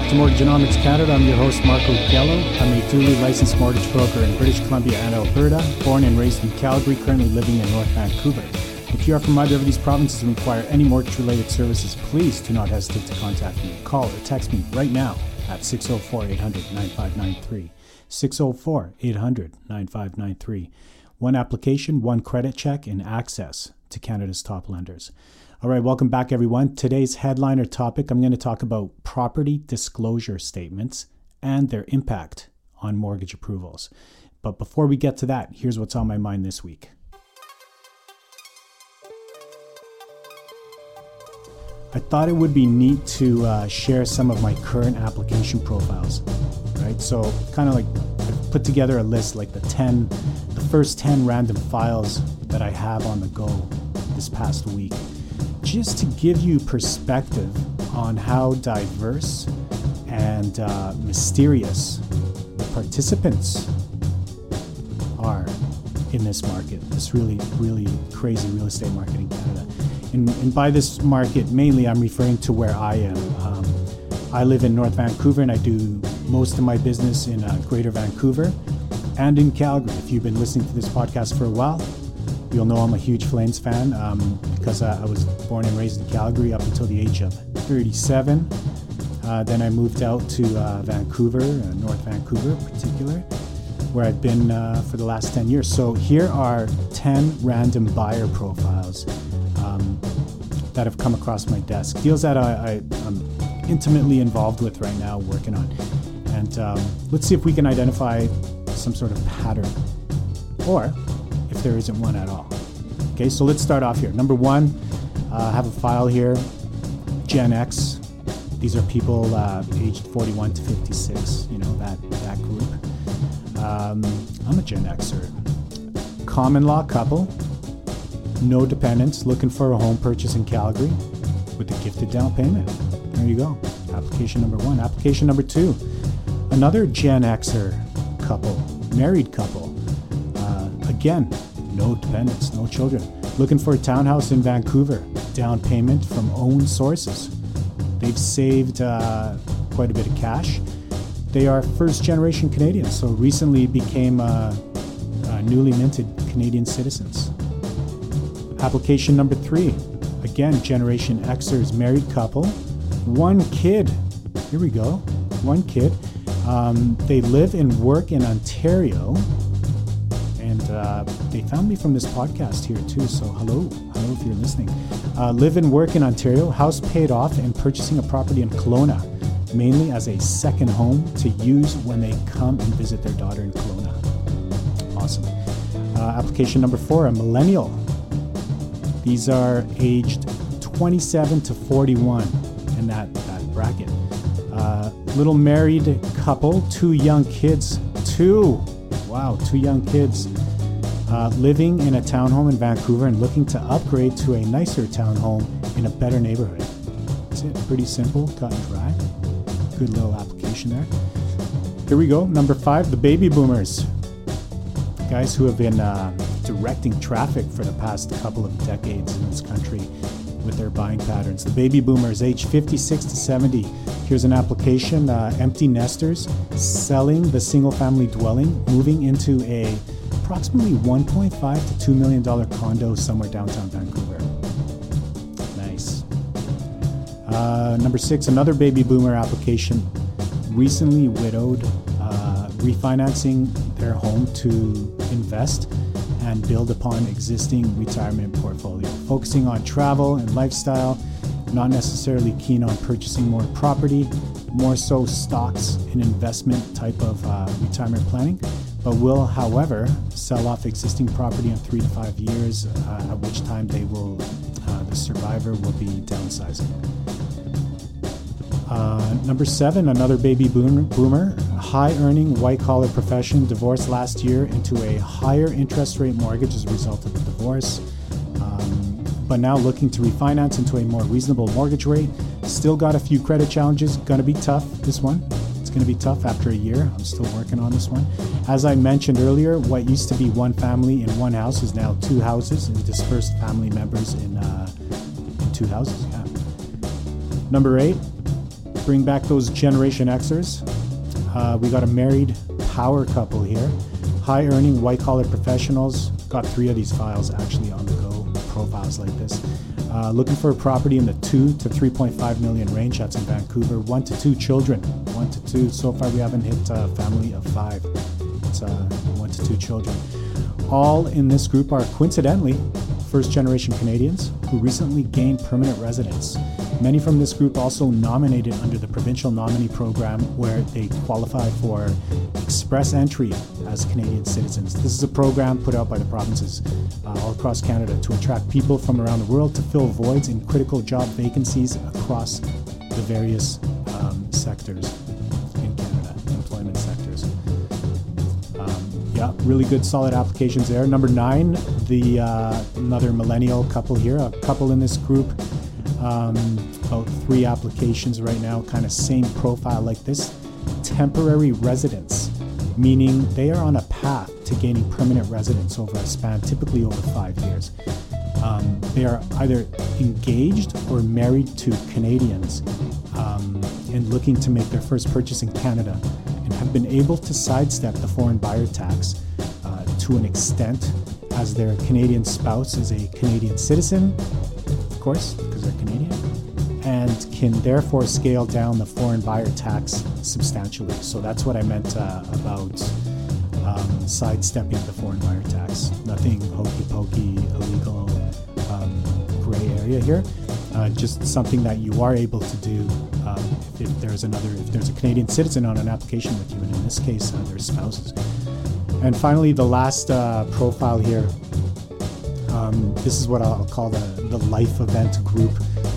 Back to Mortgagenomics Canada. I'm your host, Marco Gallo. I'm a duly licensed mortgage broker in British Columbia and Alberta, born and raised in Calgary, currently living in North Vancouver. If you are from either of these provinces and require any mortgage related services, please do not hesitate to contact me. Call or text me right now at 604 800 9593. 604 800 9593. One application, one credit check, and access to Canada's top lenders. All right, welcome back, everyone. Today's headliner topic I'm going to talk about property disclosure statements and their impact on mortgage approvals. But before we get to that, here's what's on my mind this week. I thought it would be neat to uh, share some of my current application profiles, right? So, kind of like put together a list like the 10, the first 10 random files that I have on the go this past week just to give you perspective on how diverse and uh, mysterious the participants are in this market, this really, really crazy real estate market in Canada. And, and by this market, mainly I'm referring to where I am. Um, I live in North Vancouver and I do most of my business in uh, Greater Vancouver and in Calgary. If you've been listening to this podcast for a while, You'll know I'm a huge Flames fan um, because I, I, was born and raised in Calgary up until the age of 37. Uh, then I moved out to uh, Vancouver, uh, North Vancouver in particular, where I've been uh, for the last 10 years. So here are 10 random buyer profiles um, that have come across my desk. Deals that I, am intimately involved with right now, working on. And um, let's see if we can identify some sort of pattern. Or there isn't one at all. Okay, so let's start off here. Number one, uh, I have a file here, Gen X. These are people uh, aged 41 to 56, you know, that, that group. Um, I'm a Gen Xer. Common law couple, no dependents, looking for a home purchase in Calgary with a gifted down payment. There you go. Application number one. Application number two, another Gen Xer couple, married couple. Uh, again, no dependents, no children. Looking for a townhouse in Vancouver, down payment from own sources. They've saved uh, quite a bit of cash. They are first generation Canadians, so recently became uh, uh, newly minted Canadian citizens. Application number three again, Generation Xers, married couple, one kid. Here we go, one kid. Um, they live and work in Ontario uh, they found me from this podcast here too. So hello, hello if you're listening. Uh, live and work in Ontario, house paid off, and purchasing a property in Kelowna, mainly as a second home to use when they come and visit their daughter in Kelowna. Awesome. Uh, application number four, a millennial. These are aged 27 to 41 in that, that bracket. Uh, little married couple, two young kids, two Wow, two young kids uh, living in a townhome in Vancouver and looking to upgrade to a nicer townhome in a better neighborhood. That's it. Pretty simple, cut and dry. Good little application there. Here we go. Number five, the baby boomers. Guys who have been uh, directing traffic for the past couple of decades in this country with their buying patterns. The baby boomers, age 56 to 70. Here's an application uh, empty nesters selling the single family dwelling, moving into a approximately 1.5 to 2 million dollar condo somewhere downtown Vancouver. Nice. Uh, number six, another baby boomer application, recently widowed, uh, refinancing their home to invest and build upon existing retirement portfolio, focusing on travel and lifestyle, not necessarily keen on purchasing more property, more so stocks and investment type of uh, retirement planning, but will, however, sell off existing property in three to five years, uh, at which time they will, uh, the survivor will be downsizing. Uh, number seven, another baby boomer, high earning, white collar profession, divorced last year into a higher interest rate mortgage as a result of the divorce, um, but now looking to refinance into a more reasonable mortgage rate. Still got a few credit challenges, gonna be tough this one. It's gonna be tough after a year. I'm still working on this one. As I mentioned earlier, what used to be one family in one house is now two houses and dispersed family members in, uh, in two houses. Yeah. Number eight, bring back those Generation Xers. Uh, we got a married power couple here, high earning white collar professionals. Got three of these files actually on the go, profiles like this. Uh, looking for a property in the two to 3.5 million range. That's in Vancouver. One to two children. One to two. So far, we haven't hit a family of five. It's uh, one to two children. All in this group are coincidentally first generation Canadians who recently gained permanent residence. Many from this group also nominated under the provincial nominee program where they qualify for express entry as Canadian citizens. This is a program put out by the provinces uh, all across Canada to attract people from around the world to fill voids in critical job vacancies across the various um, sectors in Canada, employment sectors. Um, yeah, really good, solid applications there. Number nine, the uh, another millennial couple here, a couple in this group. Um, about three applications right now, kind of same profile like this. Temporary residence, meaning they are on a path to gaining permanent residence over a span, typically over five years. Um, they are either engaged or married to Canadians um, and looking to make their first purchase in Canada and have been able to sidestep the foreign buyer tax uh, to an extent as their Canadian spouse is a Canadian citizen, of course, they're Canadian, and can therefore scale down the foreign buyer tax substantially. So that's what I meant uh, about um, sidestepping the foreign buyer tax. Nothing hokey pokey, illegal, um, gray area here. Uh, just something that you are able to do um, if, if, there's another, if there's a Canadian citizen on an application with you, and in this case, uh, their spouses. And finally, the last uh, profile here. Um, this is what I'll call the, the life event group.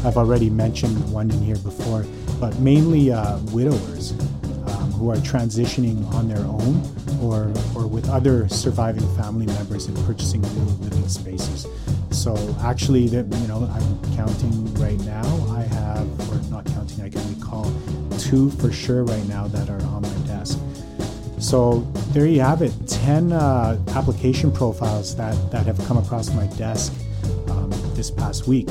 I've already mentioned one in here before, but mainly uh, widowers um, who are transitioning on their own or, or with other surviving family members and purchasing new living spaces. So actually, that you know, I'm counting right now. I have, or not counting, I can recall two for sure right now that are on my desk. So there you have it 10 uh, application profiles that, that have come across my desk this past week.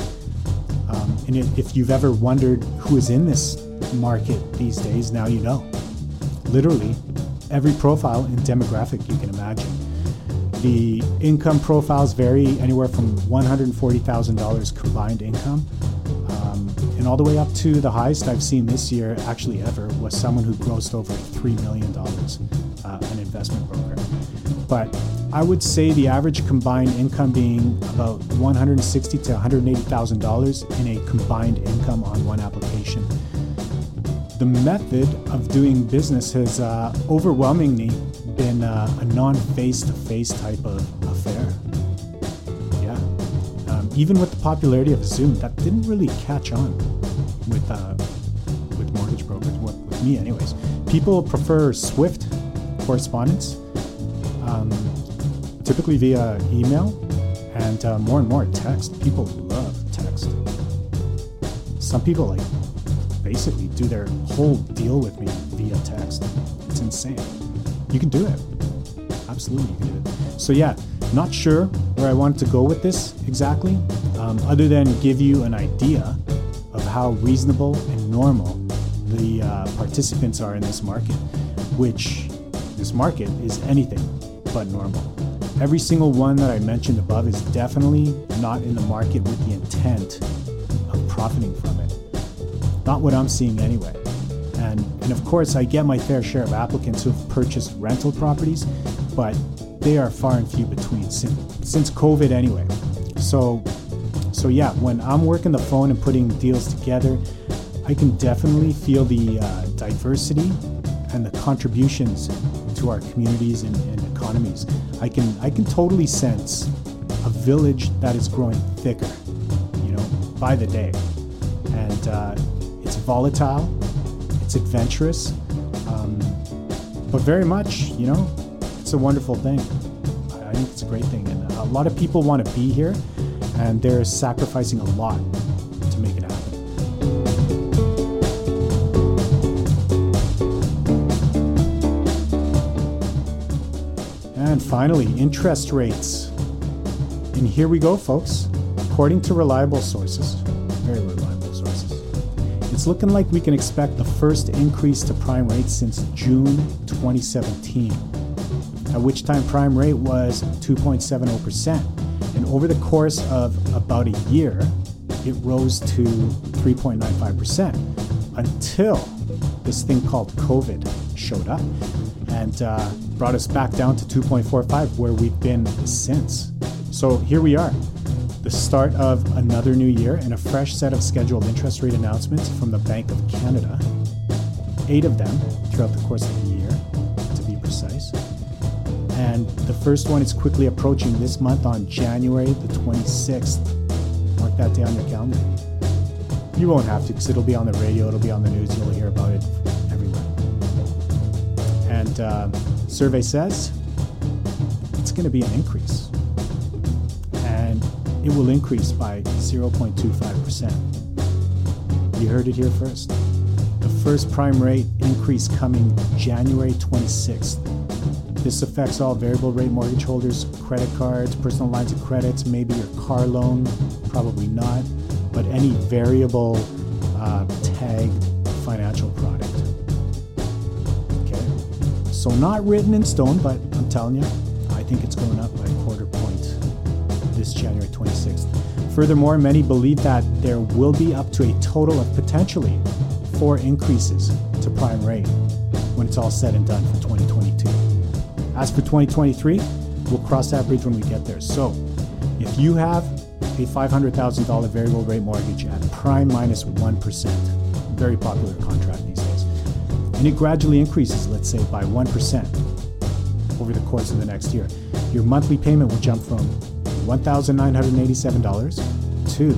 Um, and if you've ever wondered who is in this market these days, now you know. Literally, every profile and demographic you can imagine. The income profiles vary anywhere from $140,000 combined income um, and all the way up to the highest I've seen this year, actually ever, was someone who grossed over $3 million, uh, an investment broker. But I would say the average combined income being about $160,000 to $180,000 in a combined income on one application. The method of doing business has uh, overwhelmingly been uh, a non face to face type of affair. Yeah. Um, even with the popularity of Zoom, that didn't really catch on with, uh, with mortgage brokers, with, with me, anyways. People prefer Swift correspondence, um, typically via email, and uh, more and more text. People love text. Some people like basically do their whole deal with me via text. It's insane. You can do it. Absolutely, you can do it. So, yeah, not sure where I wanted to go with this exactly, um, other than give you an idea of how reasonable and normal the uh, participants are in this market, which this market is anything but normal. Every single one that I mentioned above is definitely not in the market with the intent of profiting from it. Not what I'm seeing anyway. And, and of course, I get my fair share of applicants who have purchased rental properties, but they are far and few between since, since COVID anyway. So, so yeah, when I'm working the phone and putting deals together, I can definitely feel the uh, diversity and the contributions to our communities and, and economies. I can I can totally sense a village that is growing thicker, you know, by the day, and uh, it's volatile, it's adventurous, um, but very much, you know, it's a wonderful thing. I think it's a great thing, and a lot of people want to be here, and they're sacrificing a lot And finally, interest rates. And here we go, folks. According to reliable sources, very reliable sources, it's looking like we can expect the first increase to prime rate since June 2017, at which time prime rate was 2.70%. And over the course of about a year, it rose to 3.95% until this thing called COVID showed up and uh, brought us back down to 2.45, where we've been since. So here we are, the start of another new year and a fresh set of scheduled interest rate announcements from the Bank of Canada. Eight of them throughout the course of the year, to be precise. And the first one is quickly approaching this month on January the 26th. Mark that day on your calendar. You won't have to because it'll be on the radio, it'll be on the news, you'll hear about it everywhere. And uh, survey says it's going to be an increase And it will increase by 0.25%. You heard it here first. The first prime rate increase coming January 26th. This affects all variable rate mortgage holders, credit cards, personal lines of credits, maybe your car loan, probably not, but any variable uh, tagged financial product. So not written in stone, but I'm telling you, I think it's going up by a quarter point this January 26th. Furthermore, many believe that there will be up to a total of potentially four increases to prime rate when it's all said and done for 2022. As for 2023, we'll cross that bridge when we get there. So, if you have a $500,000 variable rate mortgage at prime minus 1, very popular contract and it gradually increases, let's say, by 1% over the course of the next year, your monthly payment will jump from $1,987 to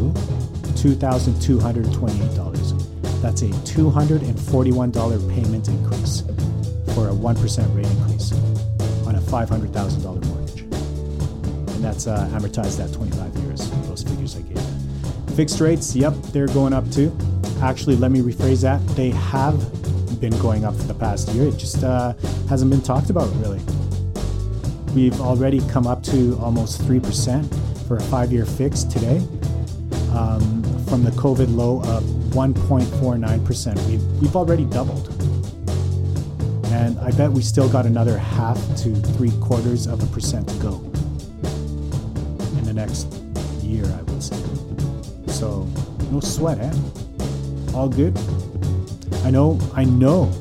$2,228. That's a $241 payment increase for a 1% rate increase on a $500,000 mortgage. And that's uh, amortized at 25 years, those figures I gave. Fixed rates, yep, they're going up too. Actually, let me rephrase that. They have been going up for the past year. It just uh, hasn't been talked about really. We've already come up to almost 3% for a five year fix today um, from the COVID low of 1.49%. We've, we've already doubled. And I bet we still got another half to three quarters of a percent to go in the next year, I would say. So, no sweat, eh? All good? I know, I know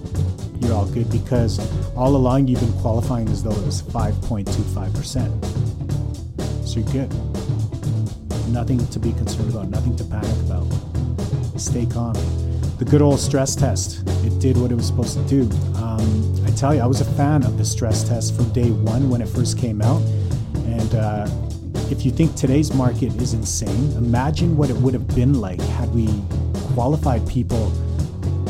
you're all good because all along you've been qualifying as though it was 5.25%. So you're good. Nothing to be concerned about, nothing to panic about. Stay calm. The good old stress test, it did what it was supposed to do. Um, I tell you, I was a fan of the stress test from day one when it first came out. And uh, if you think today's market is insane, imagine what it would have been like had we qualified people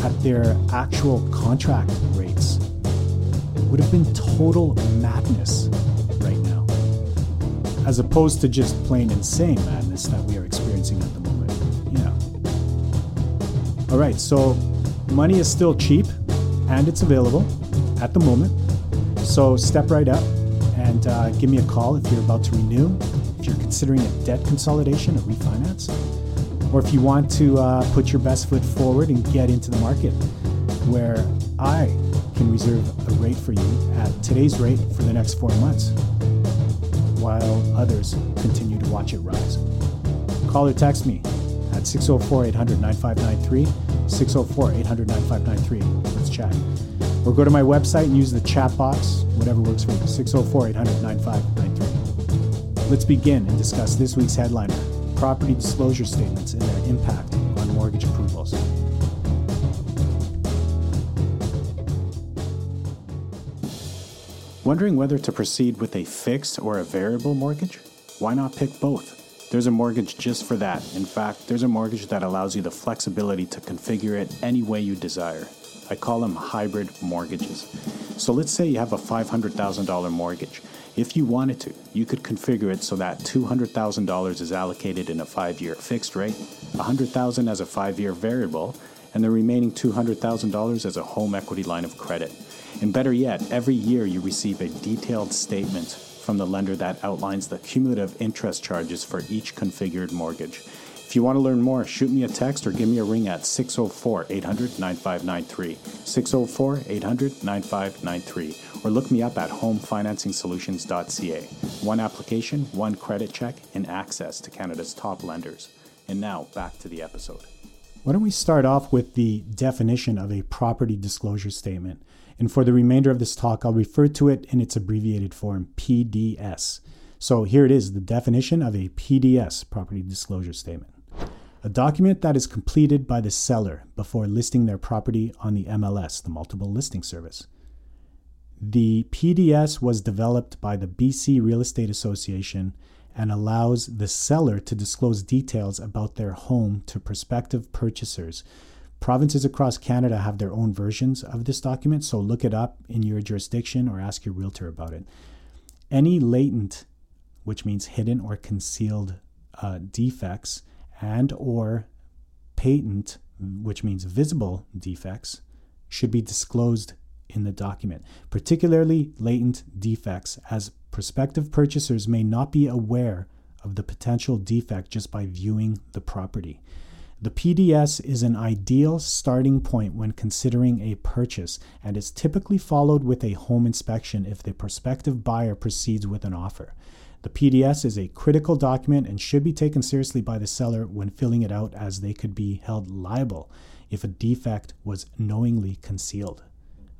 at their actual contract rates would have been total madness right now, as opposed to just plain insane madness that we are experiencing at the moment. Yeah. All right, so money is still cheap and it's available at the moment. So step right up and uh, give me a call if you're about to renew, if you're considering a debt consolidation, a refinance, or if you want to uh, put your best foot forward and get into the market where I can reserve a rate for you at today's rate for the next four months, while others continue to watch it rise. Call or text me at 604 800 9593, 604 800 9593. Let's chat. Or go to my website and use the chat box, whatever works for you, 604 800 9593. Let's begin and discuss this week's headliner property disclosure statements and their impact on mortgage approvals. Wondering whether to proceed with a fixed or a variable mortgage? Why not pick both? There's a mortgage just for that. In fact, there's a mortgage that allows you the flexibility to configure it any way you desire. I call them hybrid mortgages. So let's say you have a $500,000 mortgage. If you wanted to, you could configure it so that $200,000 is allocated in a 5-year fixed rate, $100,000 as a 5-year variable, and the remaining $200,000 as a home equity line of credit. And better yet, every year you receive a detailed statement from the lender that outlines the cumulative interest charges for each configured mortgage. If you want to learn more, shoot me a text or give me a ring at 604 800 9593. 604 800 9593. Or look me up at homefinancingsolutions.ca. One application, one credit check, and access to Canada's top lenders. And now, back to the episode. Why don't we start off with the definition of a property disclosure statement? And for the remainder of this talk, I'll refer to it in its abbreviated form, PDS. So here it is the definition of a PDS, property disclosure statement. A document that is completed by the seller before listing their property on the MLS, the Multiple Listing Service. The PDS was developed by the BC Real Estate Association and allows the seller to disclose details about their home to prospective purchasers. Provinces across Canada have their own versions of this document, so look it up in your jurisdiction or ask your realtor about it. Any latent, which means hidden or concealed uh, defects, and or patent, which means visible defects, should be disclosed in the document, particularly latent defects, as prospective purchasers may not be aware of the potential defect just by viewing the property. The PDS is an ideal starting point when considering a purchase and is typically followed with a home inspection if the prospective buyer proceeds with an offer. The PDS is a critical document and should be taken seriously by the seller when filling it out, as they could be held liable if a defect was knowingly concealed.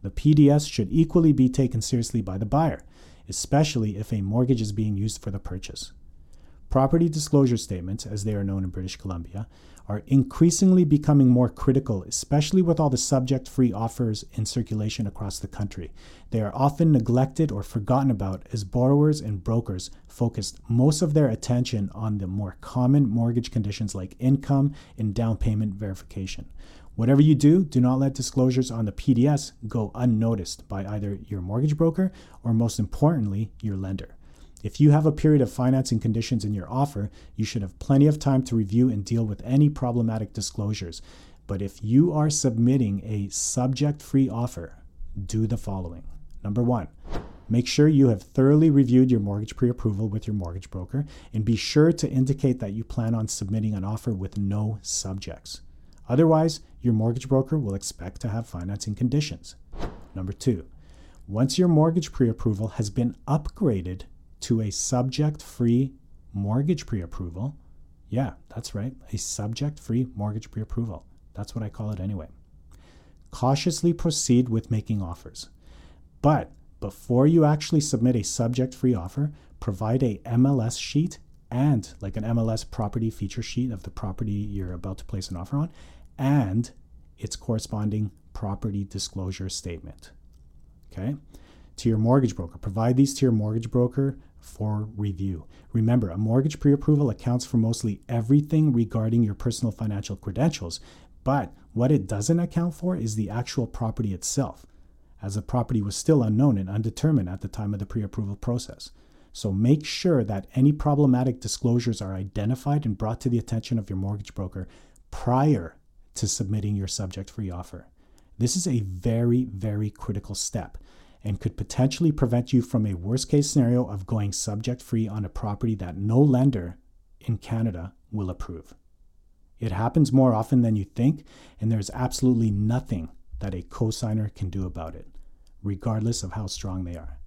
The PDS should equally be taken seriously by the buyer, especially if a mortgage is being used for the purchase. Property disclosure statements, as they are known in British Columbia, are increasingly becoming more critical, especially with all the subject free offers in circulation across the country. They are often neglected or forgotten about as borrowers and brokers focus most of their attention on the more common mortgage conditions like income and down payment verification. Whatever you do, do not let disclosures on the PDS go unnoticed by either your mortgage broker or, most importantly, your lender. If you have a period of financing conditions in your offer, you should have plenty of time to review and deal with any problematic disclosures. But if you are submitting a subject free offer, do the following. Number one, make sure you have thoroughly reviewed your mortgage pre approval with your mortgage broker and be sure to indicate that you plan on submitting an offer with no subjects. Otherwise, your mortgage broker will expect to have financing conditions. Number two, once your mortgage pre approval has been upgraded to a subject free mortgage pre approval, yeah, that's right, a subject free mortgage pre approval. That's what I call it anyway. Cautiously proceed with making offers. But before you actually submit a subject free offer, provide a MLS sheet and like an MLS property feature sheet of the property you're about to place an offer on and its corresponding property disclosure statement. Okay? To your mortgage broker. Provide these to your mortgage broker for review. Remember, a mortgage pre approval accounts for mostly everything regarding your personal financial credentials, but what it doesn't account for is the actual property itself, as the property was still unknown and undetermined at the time of the pre approval process. So make sure that any problematic disclosures are identified and brought to the attention of your mortgage broker prior to submitting your subject free offer. This is a very, very critical step and could potentially prevent you from a worst case scenario of going subject free on a property that no lender in Canada will approve. It happens more often than you think, and there's absolutely nothing that a cosigner can do about it, regardless of how strong they are.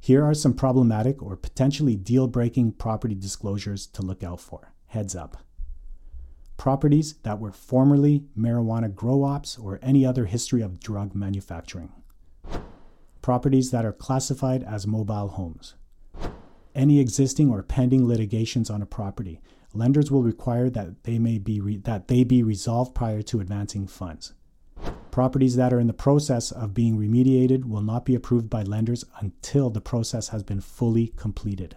Here are some problematic or potentially deal breaking property disclosures to look out for. Heads up. Properties that were formerly marijuana grow ops or any other history of drug manufacturing. Properties that are classified as mobile homes. Any existing or pending litigations on a property. Lenders will require that they may be re- that they be resolved prior to advancing funds. Properties that are in the process of being remediated will not be approved by lenders until the process has been fully completed.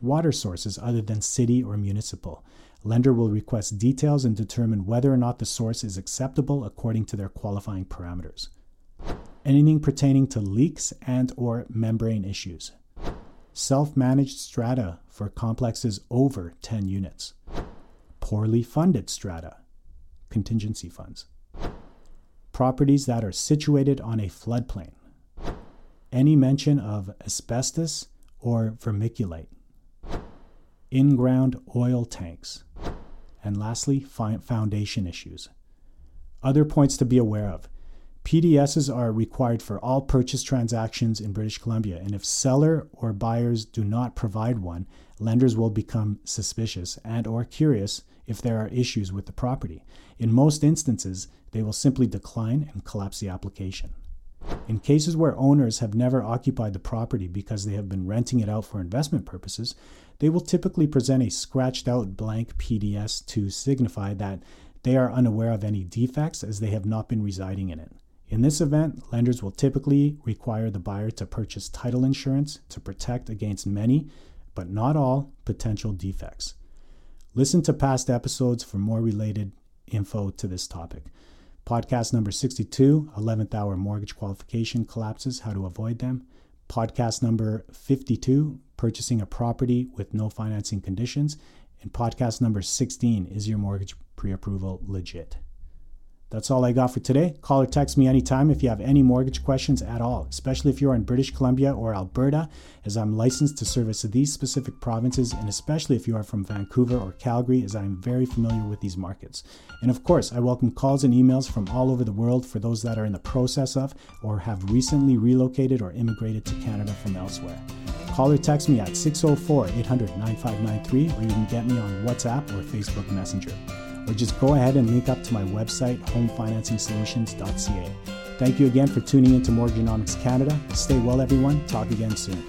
Water sources other than city or municipal. Lender will request details and determine whether or not the source is acceptable according to their qualifying parameters. Anything pertaining to leaks and or membrane issues. Self-managed strata for complexes over 10 units. Poorly funded strata. Contingency funds properties that are situated on a floodplain. Any mention of asbestos or vermiculite. In ground oil tanks. And lastly, foundation issues. Other points to be aware of. PDSs are required for all purchase transactions in British Columbia, and if seller or buyers do not provide one, lenders will become suspicious and or curious if there are issues with the property. In most instances, they will simply decline and collapse the application. In cases where owners have never occupied the property because they have been renting it out for investment purposes, they will typically present a scratched out blank PDS to signify that they are unaware of any defects as they have not been residing in it. In this event, lenders will typically require the buyer to purchase title insurance to protect against many, but not all, potential defects. Listen to past episodes for more related info to this topic. Podcast number 62 11th hour mortgage qualification collapses, how to avoid them. Podcast number 52 purchasing a property with no financing conditions. And podcast number 16 is your mortgage pre approval legit? That's all I got for today. Call or text me anytime if you have any mortgage questions at all, especially if you're in British Columbia or Alberta, as I'm licensed to service these specific provinces, and especially if you are from Vancouver or Calgary, as I'm very familiar with these markets. And of course, I welcome calls and emails from all over the world for those that are in the process of or have recently relocated or immigrated to Canada from elsewhere. Call or text me at 604 800 9593, or you can get me on WhatsApp or Facebook Messenger or just go ahead and link up to my website, homefinancingsolutions.ca. Thank you again for tuning in into Mortgagenomics Canada. Stay well, everyone. Talk again soon.